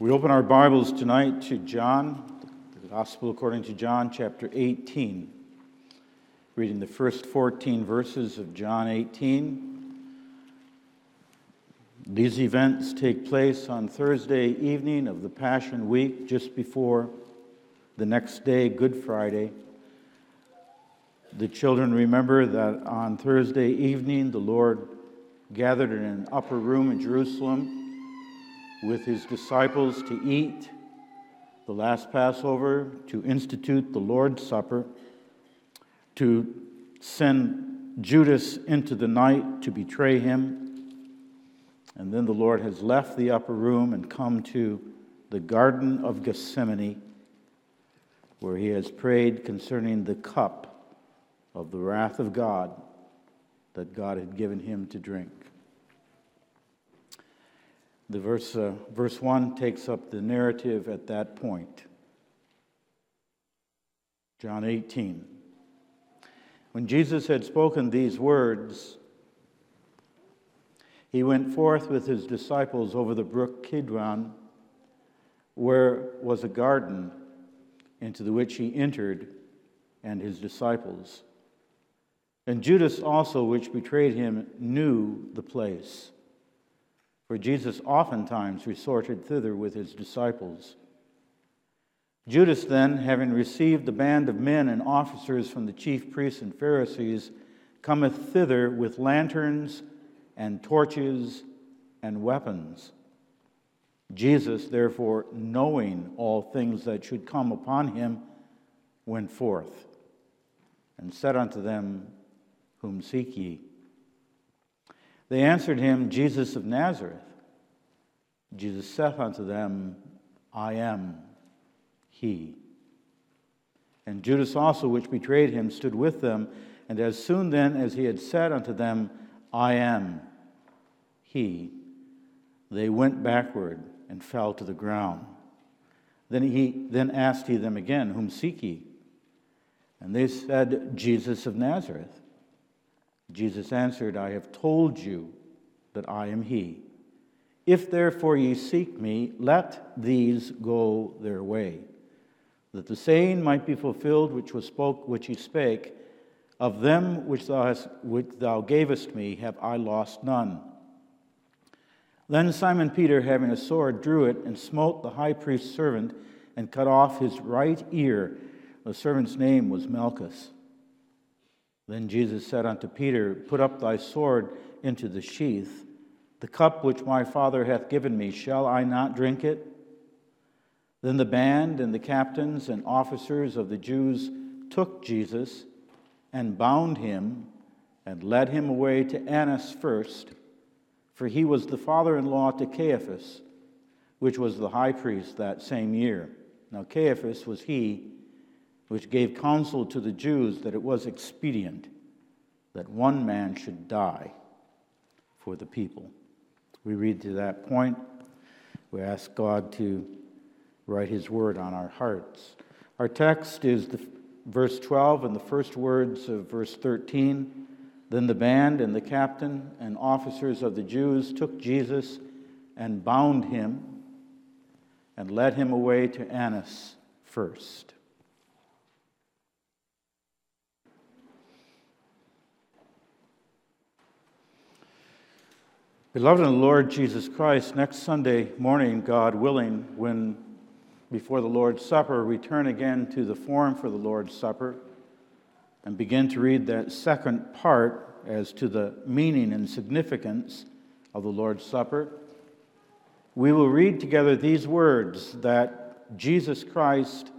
We open our Bibles tonight to John, the Gospel according to John, chapter 18. Reading the first 14 verses of John 18. These events take place on Thursday evening of the Passion Week, just before the next day, Good Friday. The children remember that on Thursday evening, the Lord gathered in an upper room in Jerusalem with his disciples to eat the last Passover, to institute the Lord's Supper, to send Judas into the night to betray him. And then the Lord has left the upper room and come to the Garden of Gethsemane, where he has prayed concerning the cup of the wrath of God that God had given him to drink. The verse, uh, verse 1 takes up the narrative at that point. John 18. When Jesus had spoken these words, he went forth with his disciples over the brook Kidron, where was a garden, into the which he entered, and his disciples. And Judas also, which betrayed him, knew the place for Jesus oftentimes resorted thither with his disciples. Judas, then, having received the band of men and officers from the chief priests and Pharisees, cometh thither with lanterns and torches and weapons. Jesus, therefore, knowing all things that should come upon him, went forth and said unto them, Whom seek ye? They answered him, Jesus of Nazareth. Jesus saith unto them, I am he. And Judas also, which betrayed him, stood with them. And as soon then as he had said unto them, I am he, they went backward and fell to the ground. Then he then asked he them again, Whom seek ye? And they said, Jesus of Nazareth. Jesus answered, I have told you that I am he. If therefore ye seek me, let these go their way, that the saying might be fulfilled which was spoke, which he spake, of them which thou, hast, which thou gavest me, have I lost none. Then Simon Peter, having a sword, drew it and smote the high priest's servant and cut off his right ear. The servant's name was Malchus. Then Jesus said unto Peter, Put up thy sword into the sheath. The cup which my Father hath given me, shall I not drink it? Then the band and the captains and officers of the Jews took Jesus and bound him and led him away to Annas first, for he was the father in law to Caiaphas, which was the high priest that same year. Now, Caiaphas was he which gave counsel to the Jews that it was expedient that one man should die for the people. We read to that point. We ask God to write His word on our hearts. Our text is the verse 12 and the first words of verse 13. Then the band and the captain and officers of the Jews took Jesus and bound him and led him away to Annas first. Beloved in the Lord Jesus Christ, next Sunday morning, God willing, when before the Lord's Supper, return again to the form for the Lord's Supper and begin to read that second part as to the meaning and significance of the Lord's Supper. We will read together these words that Jesus Christ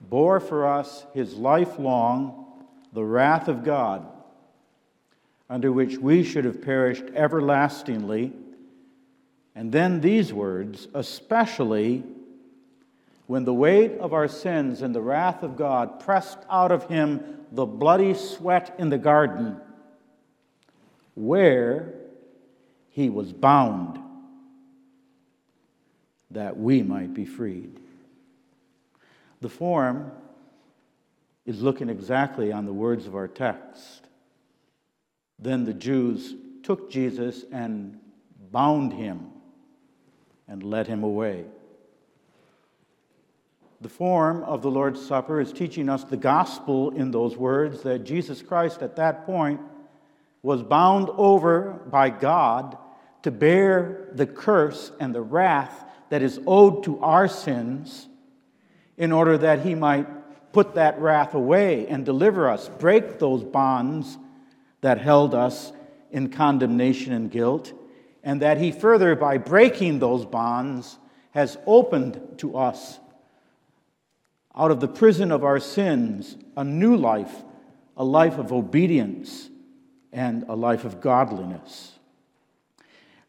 bore for us his life long the wrath of God under which we should have perished everlastingly. And then these words, especially when the weight of our sins and the wrath of God pressed out of him the bloody sweat in the garden, where he was bound that we might be freed. The form is looking exactly on the words of our text. Then the Jews took Jesus and bound him and led him away. The form of the Lord's Supper is teaching us the gospel in those words that Jesus Christ at that point was bound over by God to bear the curse and the wrath that is owed to our sins in order that he might put that wrath away and deliver us, break those bonds that held us in condemnation and guilt, and that he further, by breaking those bonds, has opened to us out of the prison of our sins a new life, a life of obedience, and a life of godliness.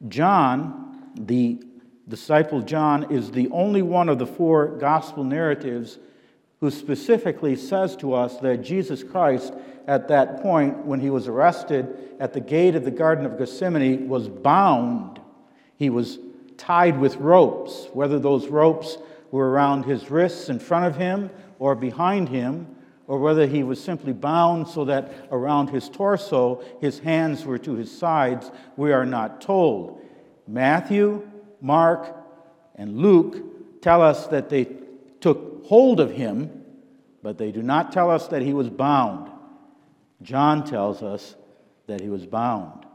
John, the disciple John, is the only one of the four gospel narratives who specifically says to us that Jesus Christ, at that point when he was arrested at the gate of the Garden of Gethsemane, was bound. He was tied with ropes, whether those ropes were around his wrists in front of him or behind him, or whether he was simply bound so that around his torso his hands were to his sides, we are not told. Matthew, Mark, and Luke tell us that they took hold of him, but they do not tell us that he was bound. John tells us that he was bound.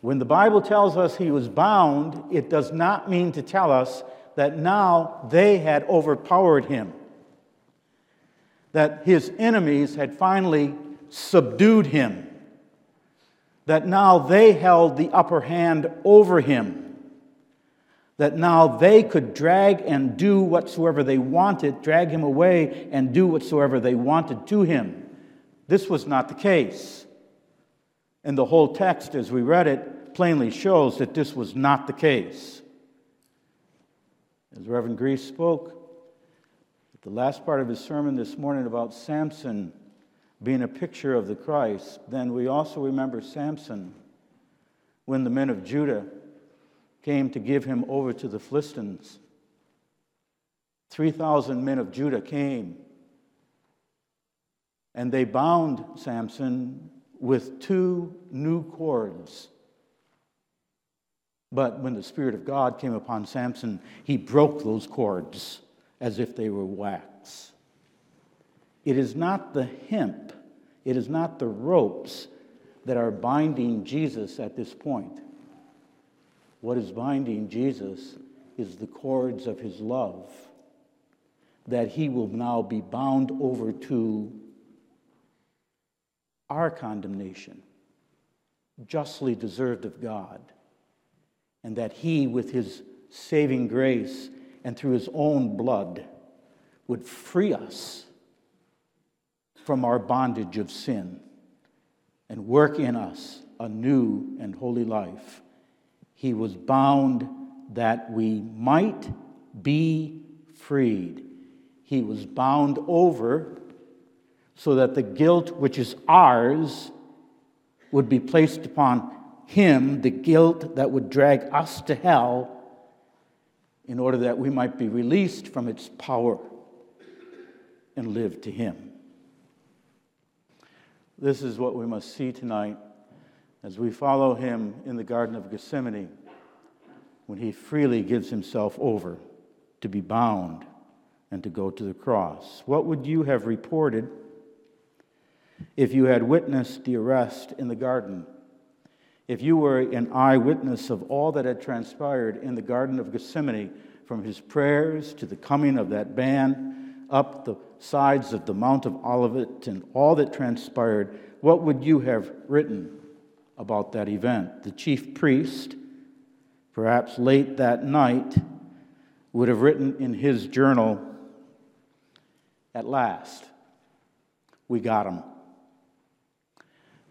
When the Bible tells us he was bound, it does not mean to tell us that now they had overpowered him, that his enemies had finally subdued him, that now they held the upper hand over him, that now they could drag and do whatsoever they wanted, drag him away and do whatsoever they wanted to him. This was not the case. And the whole text, as we read it, plainly shows that this was not the case. As Reverend Griess spoke at the last part of his sermon this morning about Samson being a picture of the Christ, then we also remember Samson when the men of Judah came to give him over to the Philistines. 3,000 men of Judah came and they bound Samson with two new cords but when the Spirit of God came upon Samson, he broke those cords as if they were wax. It is not the hemp, it is not the ropes that are binding Jesus at this point. What is binding Jesus is the cords of his love that he will now be bound over to our condemnation, justly deserved of God and that he, with his saving grace and through his own blood, would free us from our bondage of sin and work in us a new and holy life. He was bound that we might be freed. He was bound over so that the guilt which is ours would be placed upon him the guilt that would drag us to hell in order that we might be released from its power and live to him. This is what we must see tonight as we follow him in the Garden of Gethsemane when he freely gives himself over to be bound and to go to the cross. What would you have reported if you had witnessed the arrest in the garden? if you were an eyewitness of all that had transpired in the Garden of Gethsemane, from his prayers to the coming of that band up the sides of the Mount of Olivet and all that transpired, what would you have written about that event? The chief priest, perhaps late that night, would have written in his journal, At last, we got him.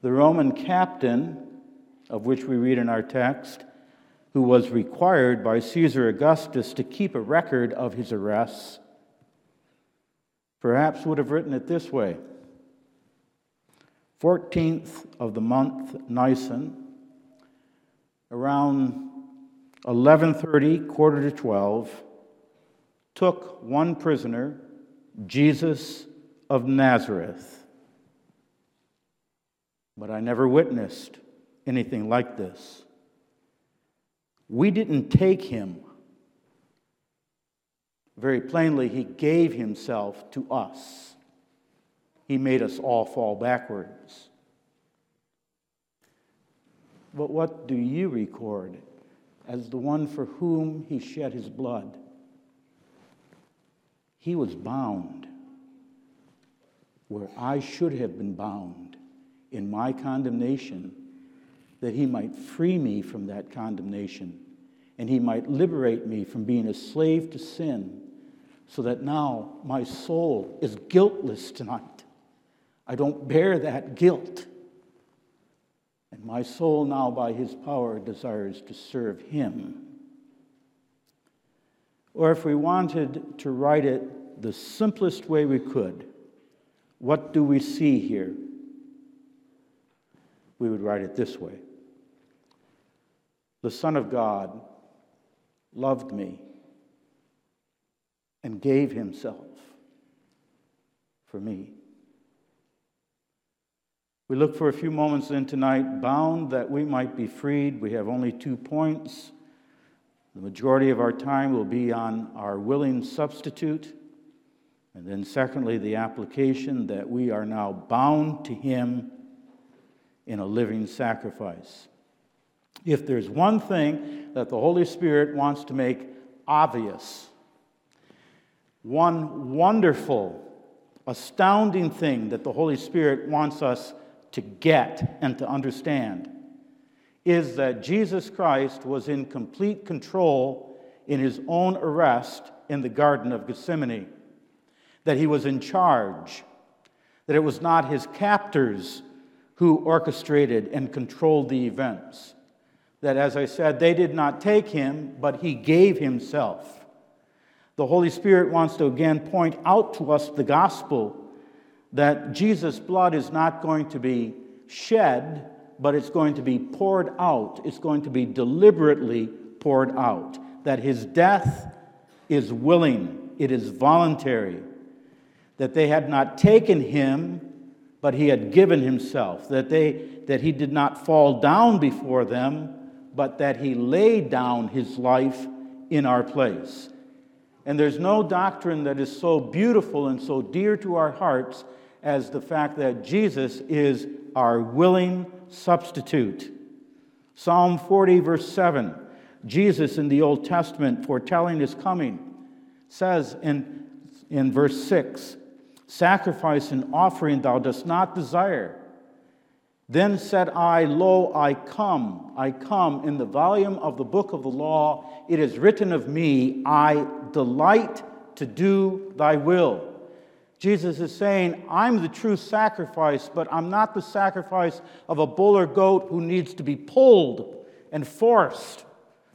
The Roman captain of which we read in our text, who was required by Caesar Augustus to keep a record of his arrests, perhaps would have written it this way 14th of the month Nisan, around 11:30, quarter to 12, took one prisoner, Jesus of Nazareth. But I never witnessed anything like this. We didn't take him, Very plainly, he gave himself to us. He made us all fall backwards. But what do you record as the one for whom he shed his blood? He was bound where I should have been bound in my condemnation, that he might free me from that condemnation and he might liberate me from being a slave to sin so that now my soul is guiltless tonight. I don't bear that guilt. And my soul now, by his power, desires to serve him. Or if we wanted to write it the simplest way we could, what do we see here? We would write it this way The Son of God loved me and gave himself for me. We look for a few moments then tonight, bound that we might be freed. We have only two points. The majority of our time will be on our willing substitute. And then, secondly, the application that we are now bound to Him in a living sacrifice. If there's one thing that the Holy Spirit wants to make obvious, one wonderful, astounding thing that the Holy Spirit wants us to get and to understand is that Jesus Christ was in complete control in his own arrest in the Garden of Gethsemane, that he was in charge, that it was not his captors who orchestrated and controlled the events that, as I said, they did not take him, but he gave himself. The Holy Spirit wants to again point out to us the gospel that Jesus' blood is not going to be shed, but it's going to be poured out. It's going to be deliberately poured out. That his death is willing, it is voluntary. That they had not taken him, but he had given himself. That, they, that he did not fall down before them, but that he laid down his life in our place. And there's no doctrine that is so beautiful and so dear to our hearts as the fact that Jesus is our willing substitute. Psalm 40, verse 7, Jesus in the Old Testament foretelling his coming, says in, in verse 6 Sacrifice and offering thou dost not desire then said I, Lo, I come, I come. In the volume of the book of the law, it is written of me, I delight to do thy will. Jesus is saying, I'm the true sacrifice, but I'm not the sacrifice of a bull or goat who needs to be pulled and forced.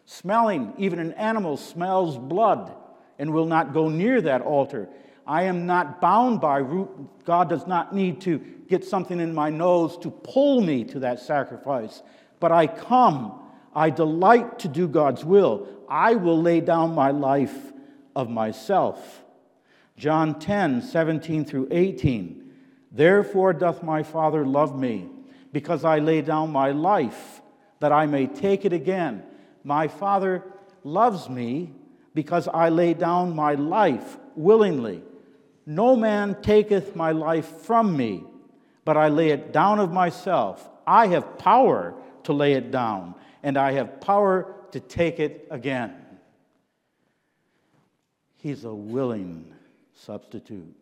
Smelling, even an animal smells blood and will not go near that altar. I am not bound by root. God does not need to get something in my nose to pull me to that sacrifice. But I come. I delight to do God's will. I will lay down my life of myself. John 10, 17 through 18. Therefore doth my Father love me, because I lay down my life, that I may take it again. My Father loves me because I lay down my life willingly. No man taketh my life from me, but I lay it down of myself. I have power to lay it down, and I have power to take it again. He's a willing substitute.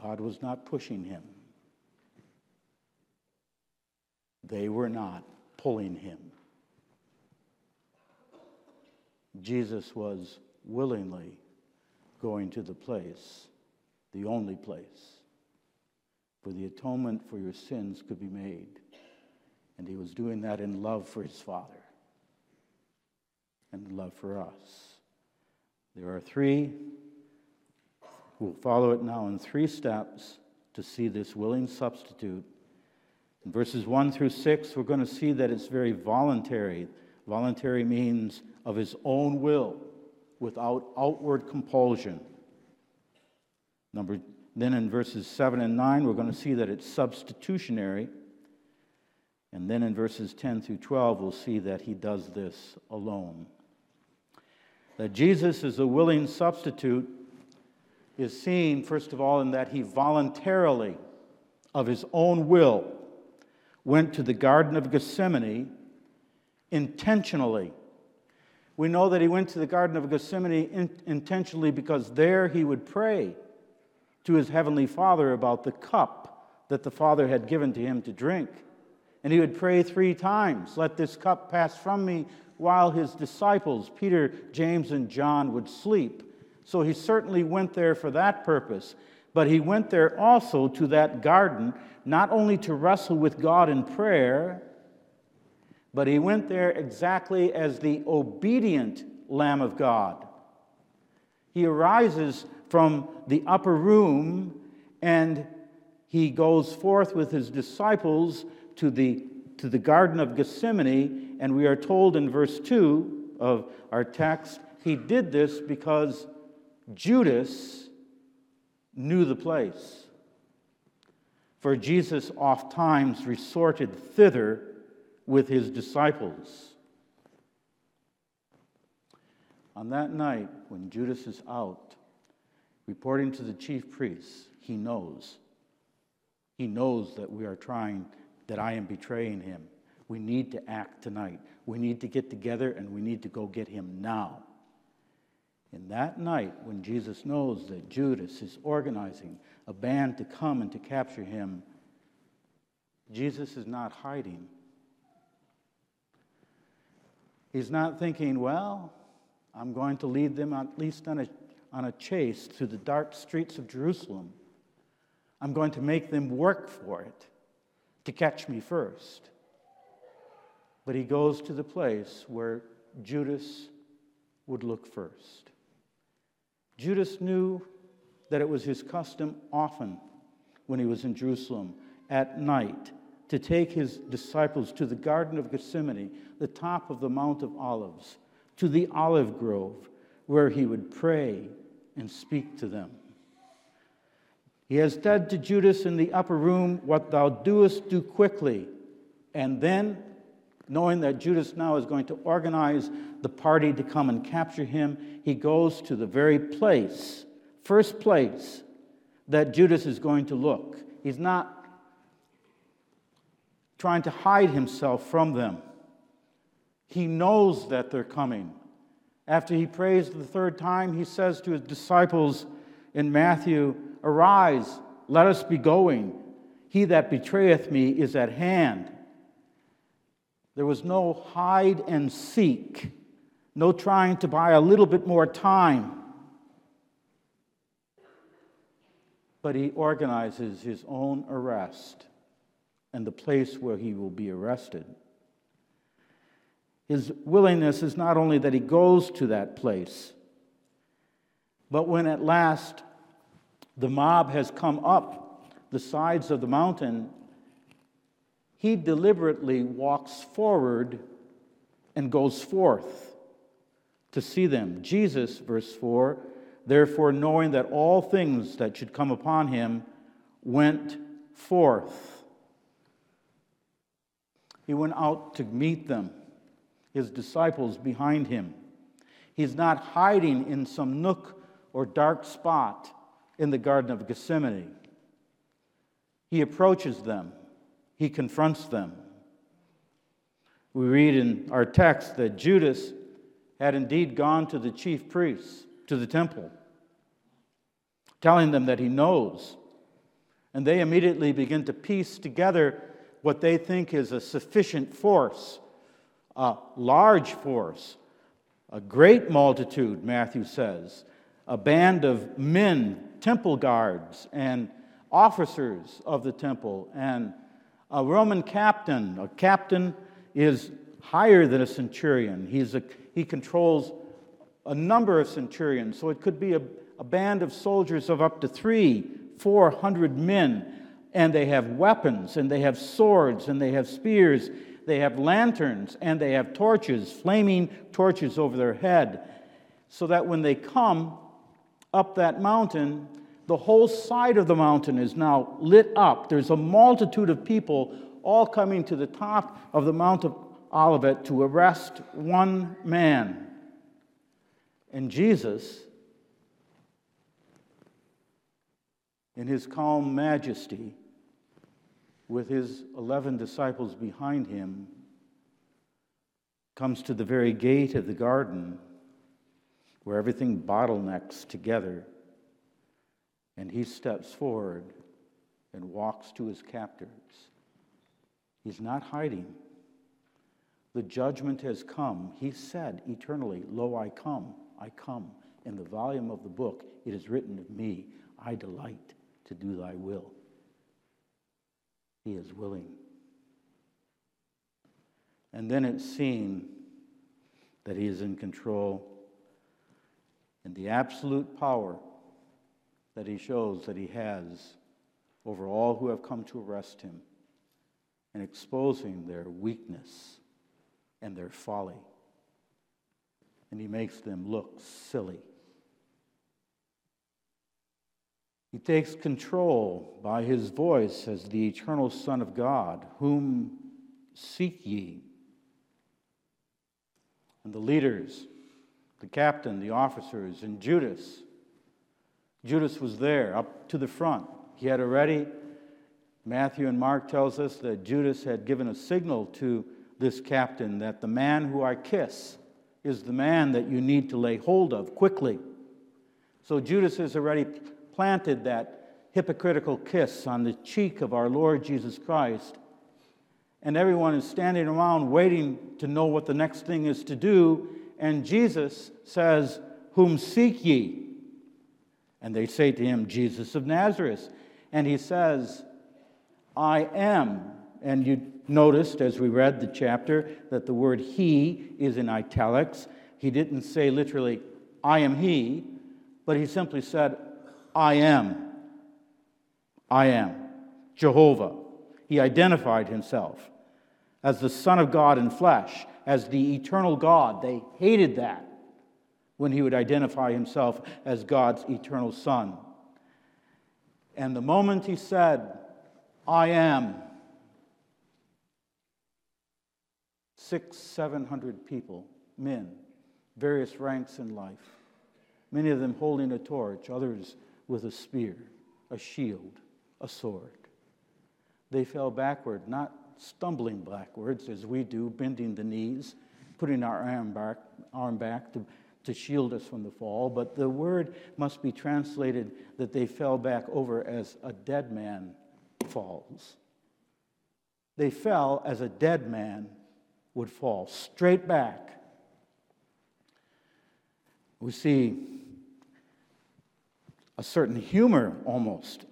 God was not pushing him, they were not pulling him. Jesus was willingly going to the place, the only place, where the atonement for your sins could be made. And he was doing that in love for his Father and love for us. There are three, we'll follow it now in three steps to see this willing substitute. In verses 1 through 6, we're going to see that it's very voluntary. Voluntary means of his own will without outward compulsion. Number, then in verses 7 and 9, we're going to see that it's substitutionary. And then in verses 10 through 12, we'll see that he does this alone. That Jesus is a willing substitute is seen, first of all, in that he voluntarily, of his own will, went to the Garden of Gethsemane intentionally. We know that he went to the Garden of Gethsemane in, intentionally because there he would pray to his heavenly Father about the cup that the Father had given to him to drink. And he would pray three times Let this cup pass from me, while his disciples, Peter, James, and John, would sleep. So he certainly went there for that purpose. But he went there also to that garden, not only to wrestle with God in prayer, but he went there exactly as the obedient Lamb of God. He arises from the upper room and he goes forth with his disciples to the, to the Garden of Gethsemane, and we are told in verse 2 of our text, he did this because Judas knew the place. For Jesus oft times resorted thither with his disciples. On that night, when Judas is out, reporting to the chief priests, he knows. He knows that we are trying, that I am betraying him. We need to act tonight. We need to get together and we need to go get him now. In that night, when Jesus knows that Judas is organizing a band to come and to capture him, Jesus is not hiding. He's not thinking, well, I'm going to lead them at least on a, on a chase through the dark streets of Jerusalem. I'm going to make them work for it to catch me first. But he goes to the place where Judas would look first. Judas knew that it was his custom often when he was in Jerusalem at night to take his disciples to the Garden of Gethsemane, the top of the Mount of Olives, to the olive grove, where he would pray and speak to them. He has said to Judas in the upper room, What thou doest, do quickly. And then, knowing that Judas now is going to organize the party to come and capture him, he goes to the very place, first place, that Judas is going to look. He's not trying to hide himself from them. He knows that they're coming. After he prays the third time, he says to his disciples in Matthew, Arise, let us be going. He that betrayeth me is at hand. There was no hide and seek, no trying to buy a little bit more time. But he organizes his own arrest and the place where he will be arrested. His willingness is not only that he goes to that place, but when at last the mob has come up the sides of the mountain, he deliberately walks forward and goes forth to see them. Jesus, verse 4, therefore, knowing that all things that should come upon him, went forth. He went out to meet them, his disciples behind him. He's not hiding in some nook or dark spot in the Garden of Gethsemane. He approaches them, he confronts them. We read in our text that Judas had indeed gone to the chief priests, to the temple, telling them that he knows. And they immediately begin to piece together what they think is a sufficient force, a large force, a great multitude, Matthew says, a band of men temple guards and officers of the temple and a Roman captain. A captain is higher than a centurion. He's a, he controls a number of centurions, so it could be a, a band of soldiers of up to three, four hundred men, and they have weapons, and they have swords, and they have spears, they have lanterns, and they have torches, flaming torches over their head, so that when they come, up that mountain, the whole side of the mountain is now lit up. There's a multitude of people all coming to the top of the Mount of Olivet to arrest one man. And Jesus, in his calm majesty, with his 11 disciples behind him, comes to the very gate of the garden where everything bottlenecks together. And he steps forward and walks to his captors. He's not hiding. The judgment has come. He said eternally, Lo, I come, I come. In the volume of the book, it is written of me, I delight to do thy will. He is willing. And then it's seen that he is in control and the absolute power that he shows that he has over all who have come to arrest him and exposing their weakness and their folly. And he makes them look silly. He takes control by his voice as the eternal Son of God, whom seek ye. And the leaders, the captain, the officers, and Judas. Judas was there up to the front. He had already, Matthew and Mark tells us that Judas had given a signal to this captain that the man who I kiss is the man that you need to lay hold of quickly. So Judas is already planted that hypocritical kiss on the cheek of our Lord Jesus Christ. And everyone is standing around waiting to know what the next thing is to do. And Jesus says, Whom seek ye? And they say to him, Jesus of Nazareth. And he says, I am. And you noticed as we read the chapter that the word he is in italics. He didn't say literally, I am he, but he simply said, I am. I am. Jehovah. He identified himself as the Son of God in flesh, as the eternal God. They hated that when he would identify himself as God's eternal Son. And the moment he said, I am, six, seven hundred people, men, various ranks in life, many of them holding a torch, others with a spear, a shield, a sword. They fell backward, not stumbling backwards as we do, bending the knees, putting our arm back, arm back to, to shield us from the fall, but the word must be translated that they fell back over as a dead man falls. They fell as a dead man would fall, straight back. We see a certain humor almost.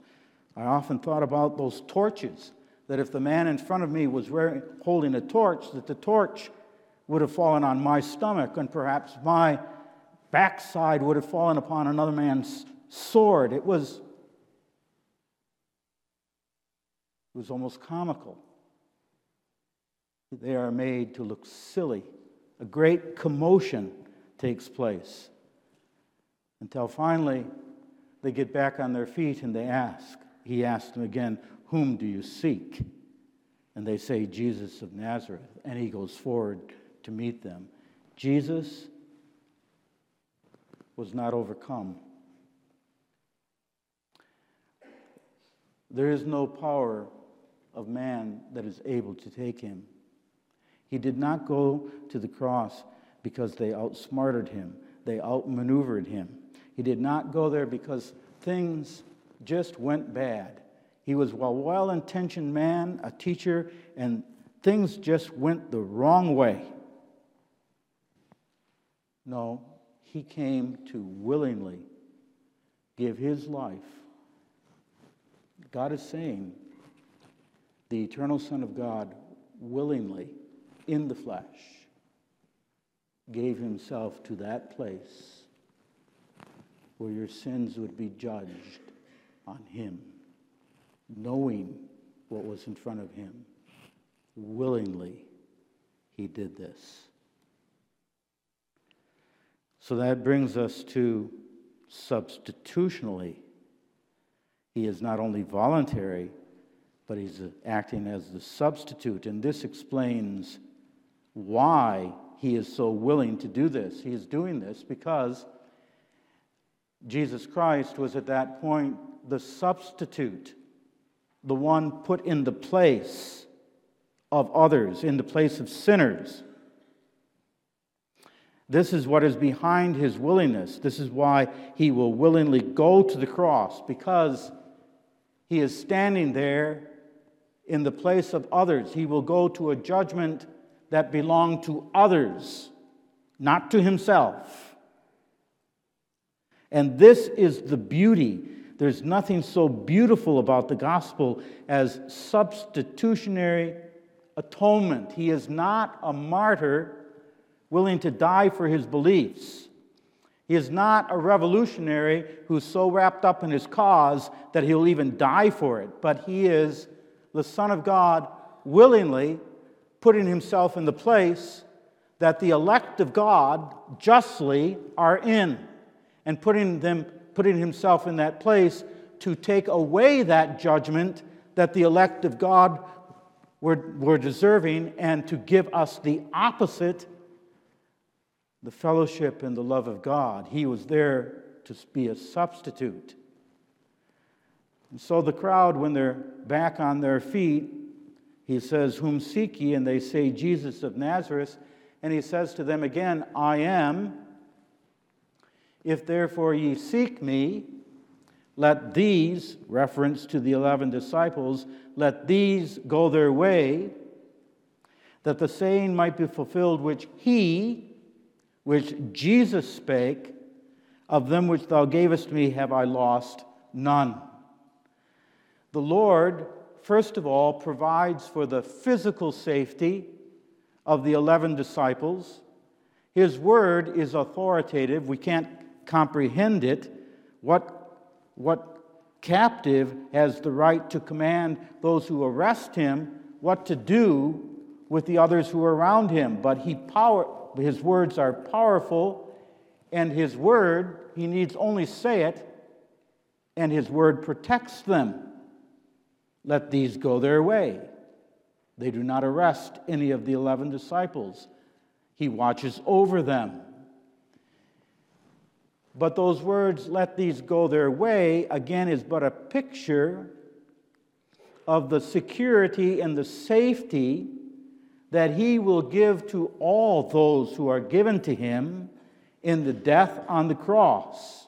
I often thought about those torches, that if the man in front of me was wearing, holding a torch, that the torch would have fallen on my stomach, and perhaps my backside would have fallen upon another man's sword. It was, it was almost comical. They are made to look silly. A great commotion takes place until finally they get back on their feet and they ask. He asked them again, Whom do you seek? And they say, Jesus of Nazareth. And he goes forward to meet them. Jesus was not overcome. There is no power of man that is able to take him. He did not go to the cross because they outsmarted him, they outmaneuvered him. He did not go there because things just went bad. He was a well intentioned man, a teacher, and things just went the wrong way. No, he came to willingly give his life. God is saying, the eternal Son of God willingly, in the flesh, gave himself to that place where your sins would be judged on him, knowing what was in front of him. Willingly, he did this. So that brings us to substitutionally. He is not only voluntary, but he's acting as the substitute. And this explains why he is so willing to do this. He is doing this because Jesus Christ was at that point the substitute, the one put in the place of others, in the place of sinners. This is what is behind his willingness. This is why he will willingly go to the cross, because he is standing there in the place of others. He will go to a judgment that belonged to others, not to himself. And this is the beauty. There's nothing so beautiful about the gospel as substitutionary atonement. He is not a martyr willing to die for his beliefs. He is not a revolutionary who's so wrapped up in his cause that he'll even die for it, but he is the Son of God willingly putting himself in the place that the elect of God justly are in, and putting, them, putting himself in that place to take away that judgment that the elect of God were, were deserving and to give us the opposite the fellowship and the love of God. He was there to be a substitute. And so the crowd, when they're back on their feet, he says, Whom seek ye? And they say, Jesus of Nazareth. And he says to them again, I am. If therefore ye seek me, let these, reference to the eleven disciples, let these go their way, that the saying might be fulfilled which he, which Jesus spake, Of them which thou gavest me have I lost none. The Lord, first of all, provides for the physical safety of the 11 disciples. His word is authoritative. We can't comprehend it. What, what captive has the right to command those who arrest him what to do with the others who are around him? But he power, his words are powerful, and his word, he needs only say it, and his word protects them. Let these go their way. They do not arrest any of the 11 disciples. He watches over them. But those words, let these go their way, again, is but a picture of the security and the safety that he will give to all those who are given to him in the death on the cross.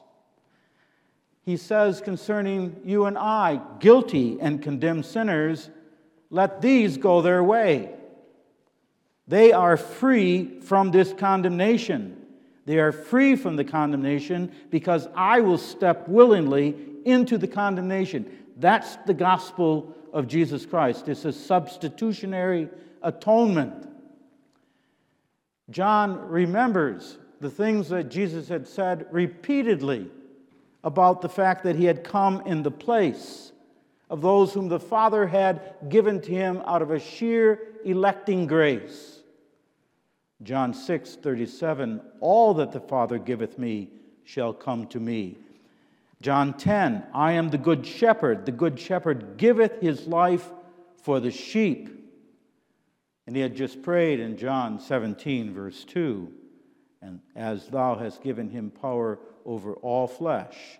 He says concerning you and I, guilty and condemned sinners, let these go their way. They are free from this condemnation. They are free from the condemnation because I will step willingly into the condemnation. That's the gospel of Jesus Christ. It's a substitutionary atonement. John remembers the things that Jesus had said repeatedly about the fact that he had come in the place of those whom the Father had given to him out of a sheer electing grace. John 6 37, all that the Father giveth me shall come to me. John 10, I am the good shepherd. The good shepherd giveth his life for the sheep. And he had just prayed in John 17, verse 2 and as thou hast given him power over all flesh,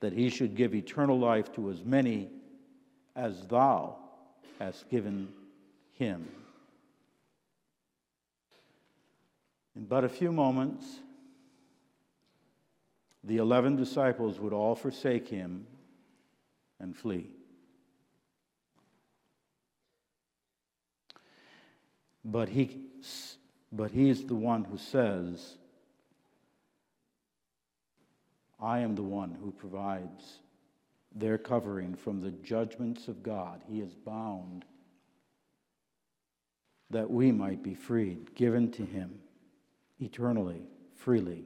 that he should give eternal life to as many as thou hast given him. In but a few moments, the eleven disciples would all forsake him and flee. But he, but he's the one who says, I am the one who provides their covering from the judgments of God. He is bound that we might be freed, given to him eternally, freely.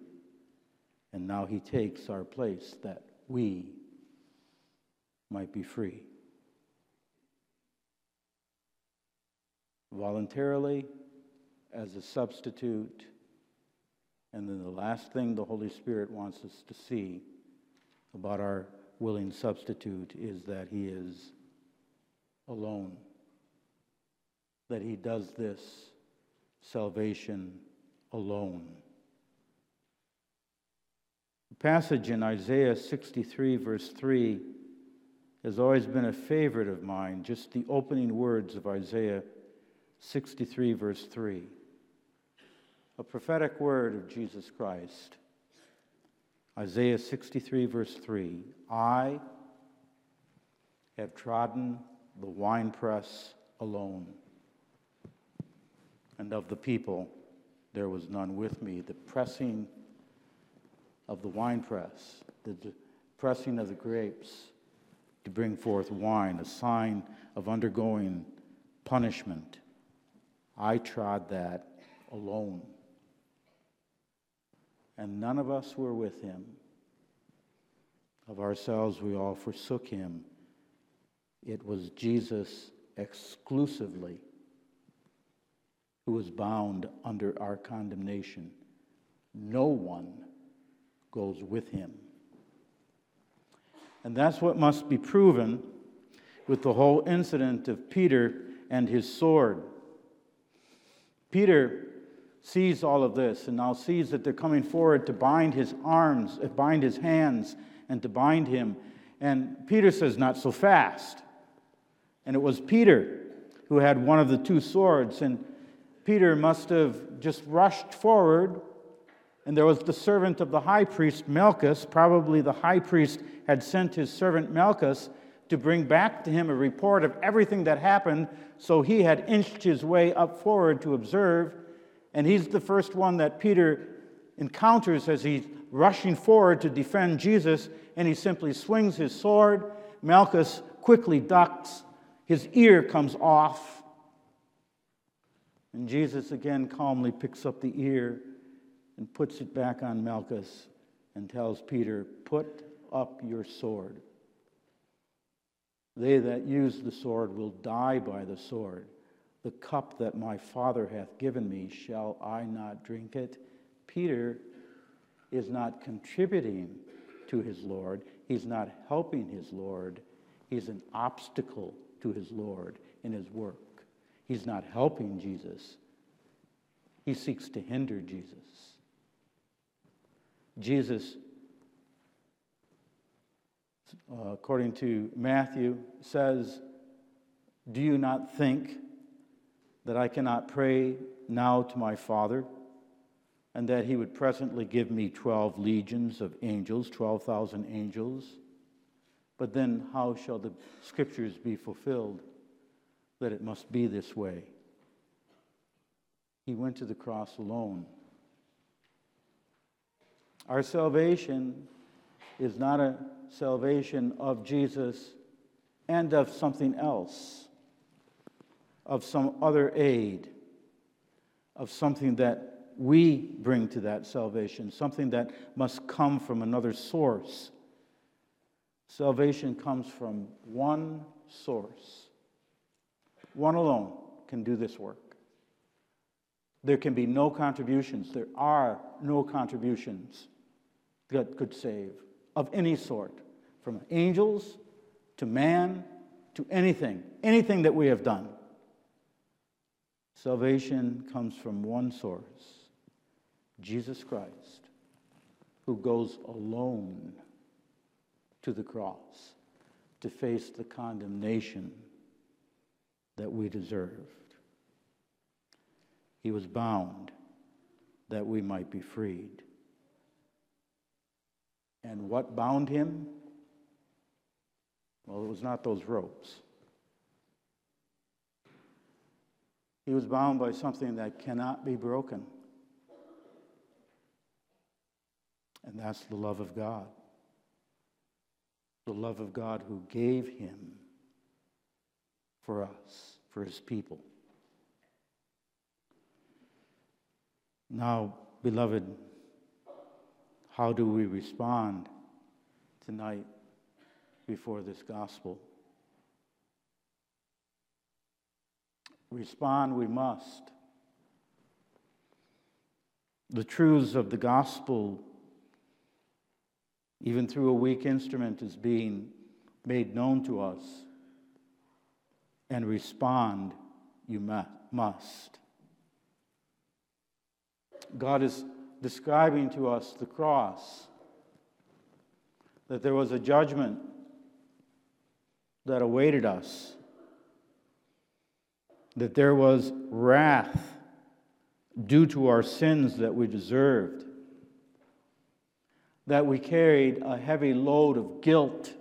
And now he takes our place that we might be free. voluntarily as a substitute. And then the last thing the Holy Spirit wants us to see about our willing substitute is that he is alone. That he does this salvation alone. The passage in Isaiah 63, verse 3, has always been a favorite of mine, just the opening words of Isaiah 63, verse 3. A prophetic word of Jesus Christ. Isaiah 63, verse 3 I have trodden the winepress alone, and of the people there was none with me. The pressing of the winepress, the pressing of the grapes to bring forth wine, a sign of undergoing punishment. I trod that alone and none of us were with him. Of ourselves, we all forsook him. It was Jesus exclusively who was bound under our condemnation. No one goes with him. And that's what must be proven with the whole incident of Peter and his sword. Peter sees all of this and now sees that they're coming forward to bind his arms, uh, bind his hands, and to bind him. And Peter says, Not so fast. And it was Peter who had one of the two swords. And Peter must have just rushed forward. And there was the servant of the high priest, Malchus. Probably the high priest had sent his servant Malchus to bring back to him a report of everything that happened. So he had inched his way up forward to observe. And he's the first one that Peter encounters as he's rushing forward to defend Jesus, and he simply swings his sword. Malchus quickly ducks, his ear comes off. And Jesus again calmly picks up the ear and puts it back on Malchus and tells Peter, Put up your sword. They that use the sword will die by the sword. The cup that my Father hath given me, shall I not drink it? Peter is not contributing to his Lord. He's not helping his Lord. He's an obstacle to his Lord in his work. He's not helping Jesus. He seeks to hinder Jesus. Jesus, uh, according to Matthew, says, Do you not think that I cannot pray now to my Father, and that he would presently give me 12 legions of angels, 12,000 angels. But then, how shall the scriptures be fulfilled that it must be this way? He went to the cross alone. Our salvation is not a salvation of Jesus and of something else of some other aid, of something that we bring to that salvation, something that must come from another source. Salvation comes from one source. One alone can do this work. There can be no contributions. There are no contributions that could save of any sort, from angels to man to anything, anything that we have done. Salvation comes from one source Jesus Christ, who goes alone to the cross to face the condemnation that we deserved. He was bound that we might be freed. And what bound him? Well, it was not those ropes. He was bound by something that cannot be broken. And that's the love of God. The love of God who gave him for us, for his people. Now, beloved, how do we respond tonight before this gospel? respond we must. The truths of the gospel, even through a weak instrument, is being made known to us. And respond you must. God is describing to us the cross, that there was a judgment that awaited us, that there was wrath due to our sins that we deserved, that we carried a heavy load of guilt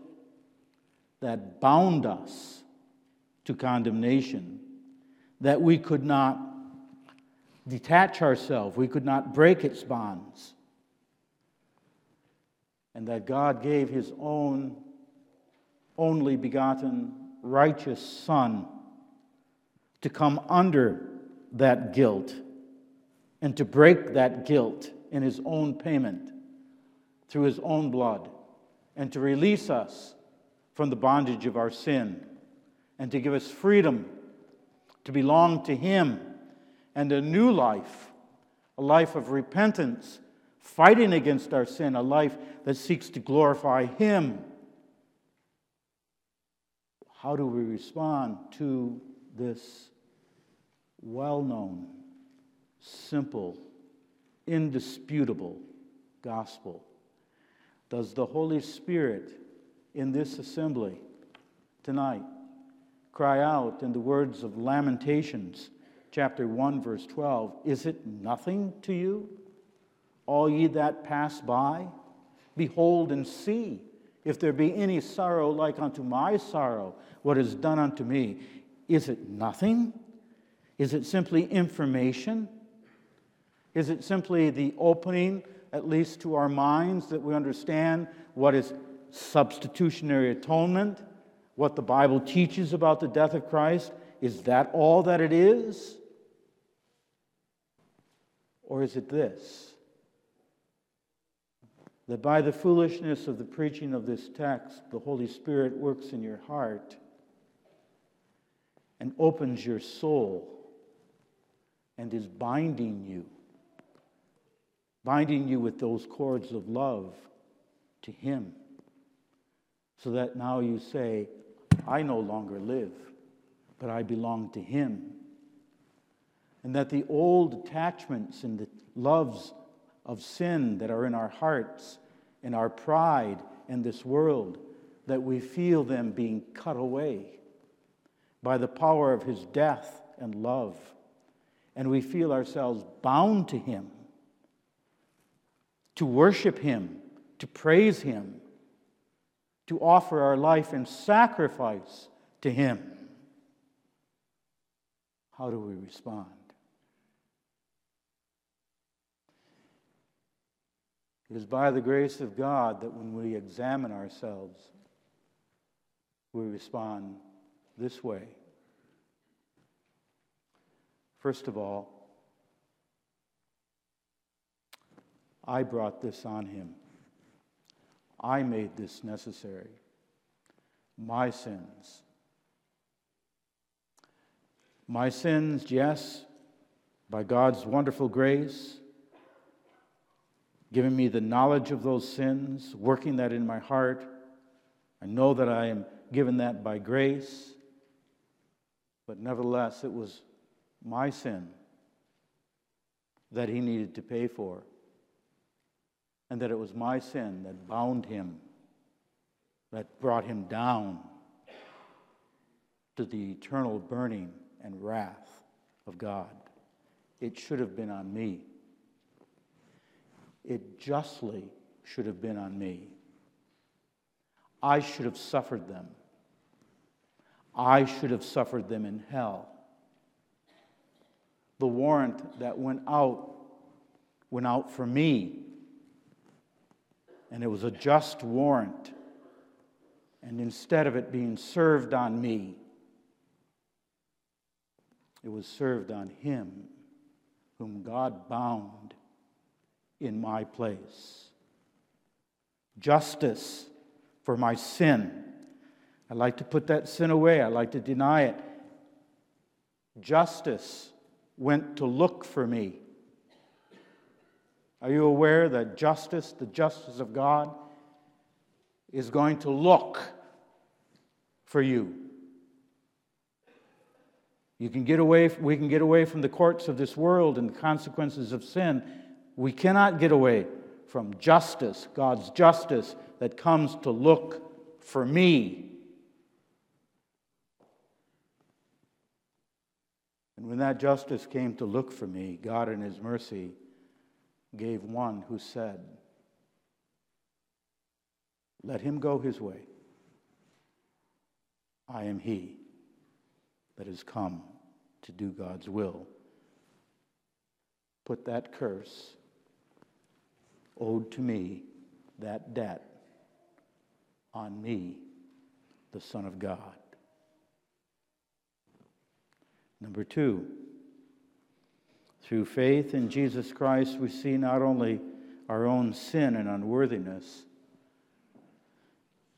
that bound us to condemnation, that we could not detach ourselves, we could not break its bonds, and that God gave His own only begotten righteous Son to come under that guilt and to break that guilt in His own payment through His own blood and to release us from the bondage of our sin and to give us freedom to belong to Him and a new life, a life of repentance, fighting against our sin, a life that seeks to glorify Him. How do we respond to this well known, simple, indisputable gospel? Does the Holy Spirit in this assembly tonight cry out in the words of Lamentations? chapter 1, verse 12 Is it nothing to you, all ye that pass by? Behold and see if there be any sorrow like unto my sorrow, what is done unto me. Is it nothing? Is it simply information? Is it simply the opening, at least to our minds, that we understand what is substitutionary atonement, what the Bible teaches about the death of Christ? Is that all that it is? Or is it this? That by the foolishness of the preaching of this text, the Holy Spirit works in your heart and opens your soul and is binding you, binding you with those cords of love to Him, so that now you say, I no longer live, but I belong to Him and that the old attachments and the loves of sin that are in our hearts and our pride in this world, that we feel them being cut away by the power of his death and love. And we feel ourselves bound to him, to worship him, to praise him, to offer our life in sacrifice to him. How do we respond? It is by the grace of God that when we examine ourselves, we respond this way. First of all, I brought this on him. I made this necessary. My sins. My sins, yes, by God's wonderful grace, giving me the knowledge of those sins, working that in my heart. I know that I am given that by grace, but nevertheless, it was my sin that he needed to pay for, and that it was my sin that bound him, that brought him down to the eternal burning and wrath of God. It should have been on me. It justly should have been on me. I should have suffered them. I should have suffered them in hell. The warrant that went out went out for me. And it was a just warrant. And instead of it being served on me, it was served on him whom God bound in my place. Justice for my sin. I like to put that sin away, I like to deny it. Justice went to look for me. Are you aware that justice, the justice of God, is going to look for you? You can get away, we can get away from the courts of this world and the consequences of sin. We cannot get away from justice, God's justice that comes to look for me. And when that justice came to look for me, God in His mercy gave one who said, Let him go his way. I am he that has come to do God's will. Put that curse owed to me, that debt, on me, the Son of God. Number two, through faith in Jesus Christ, we see not only our own sin and unworthiness,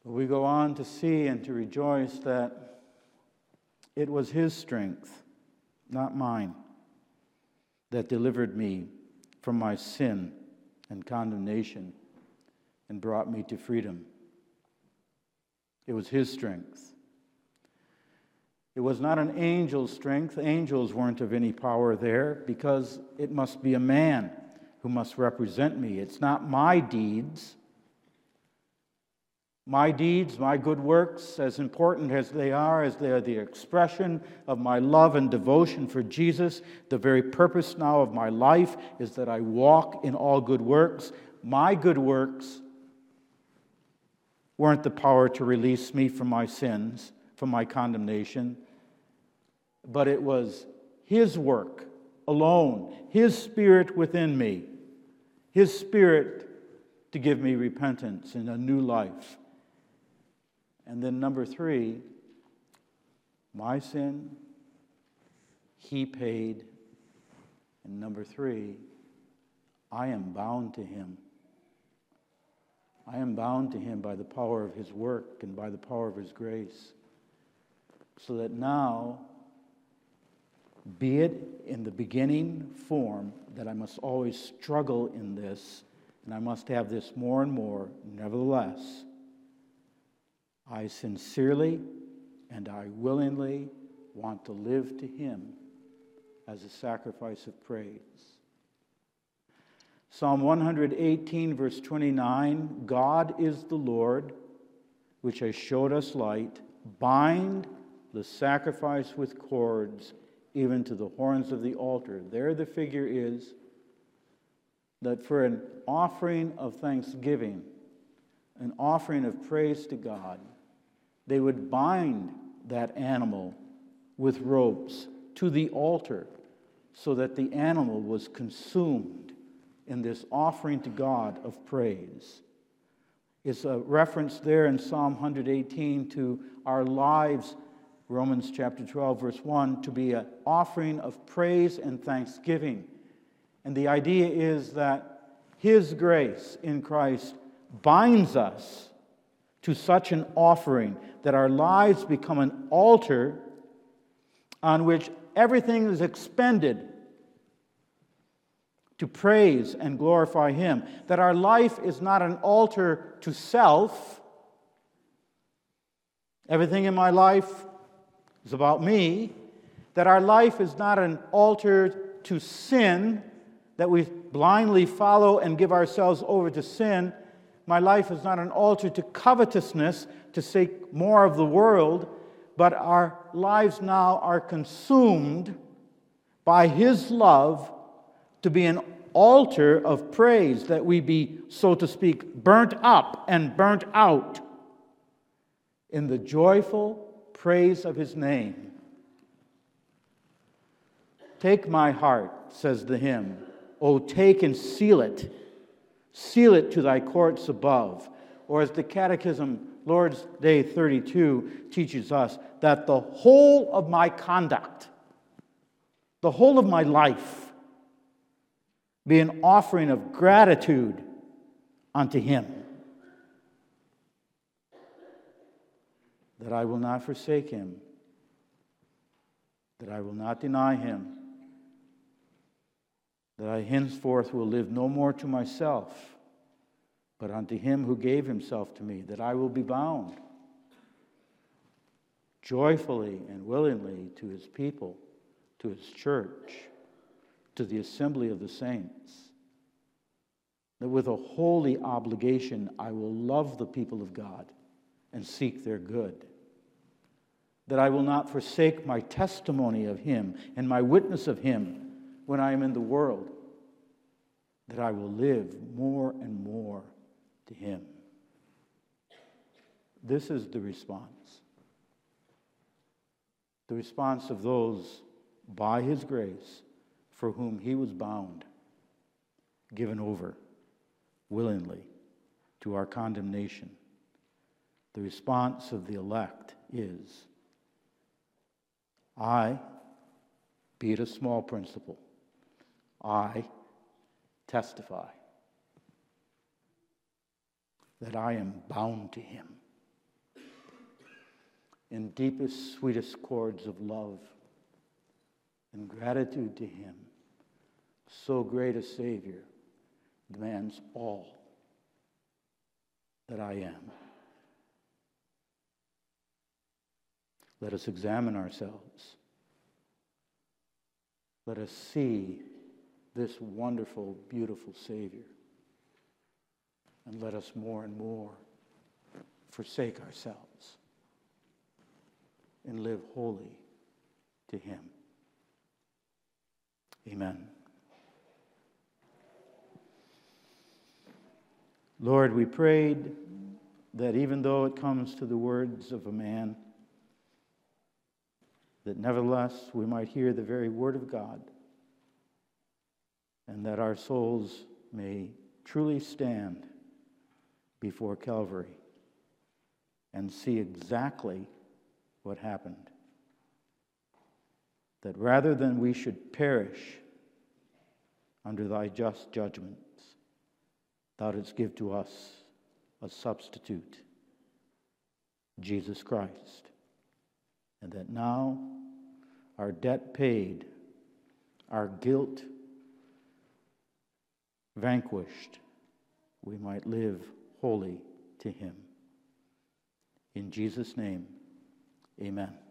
but we go on to see and to rejoice that it was His strength, not mine, that delivered me from my sin and condemnation and brought me to freedom. It was His strength. It was not an angel's strength. Angels weren't of any power there because it must be a man who must represent me. It's not my deeds. My deeds, my good works, as important as they are, as they are the expression of my love and devotion for Jesus, the very purpose now of my life is that I walk in all good works. My good works weren't the power to release me from my sins, from my condemnation but it was His work alone, His Spirit within me, His Spirit to give me repentance and a new life. And then, number three, my sin, He paid. And number three, I am bound to Him. I am bound to Him by the power of His work and by the power of His grace. So that now be it in the beginning form that I must always struggle in this, and I must have this more and more. Nevertheless, I sincerely and I willingly want to live to Him as a sacrifice of praise. Psalm 118, verse 29 God is the Lord, which has showed us light. Bind the sacrifice with cords even to the horns of the altar. There, the figure is that for an offering of thanksgiving, an offering of praise to God, they would bind that animal with ropes to the altar so that the animal was consumed in this offering to God of praise. It's a reference there in Psalm 118 to our lives Romans chapter 12, verse 1, to be an offering of praise and thanksgiving. And the idea is that His grace in Christ binds us to such an offering that our lives become an altar on which everything is expended to praise and glorify Him. That our life is not an altar to self. Everything in my life is about me, that our life is not an altar to sin, that we blindly follow and give ourselves over to sin. My life is not an altar to covetousness, to seek more of the world, but our lives now are consumed by His love to be an altar of praise, that we be, so to speak, burnt up and burnt out in the joyful praise of his name. Take my heart, says the hymn. O take and seal it. Seal it to thy courts above. Or as the Catechism, Lord's Day 32, teaches us, that the whole of my conduct, the whole of my life, be an offering of gratitude unto him. That I will not forsake him, that I will not deny him, that I henceforth will live no more to myself, but unto him who gave himself to me, that I will be bound joyfully and willingly to his people to his church, to the assembly of the saints. That with a holy obligation, I will love the people of God and seek their good. That I will not forsake my testimony of him and my witness of him when I am in the world. That I will live more and more to him. This is the response. The response of those by his grace for whom he was bound, given over willingly to our condemnation. The response of the elect is I, be it a small principle, I testify that I am bound to him in deepest, sweetest cords of love and gratitude to him. So great a Savior demands all that I am. Let us examine ourselves. Let us see this wonderful, beautiful Savior. And let us more and more forsake ourselves and live wholly to Him. Amen. Lord, we prayed that even though it comes to the words of a man, that nevertheless we might hear the very word of God, and that our souls may truly stand before Calvary and see exactly what happened. That rather than we should perish under thy just judgments, thou didst give to us a substitute, Jesus Christ. And that now, our debt paid, our guilt vanquished, we might live holy to him. In Jesus' name, Amen.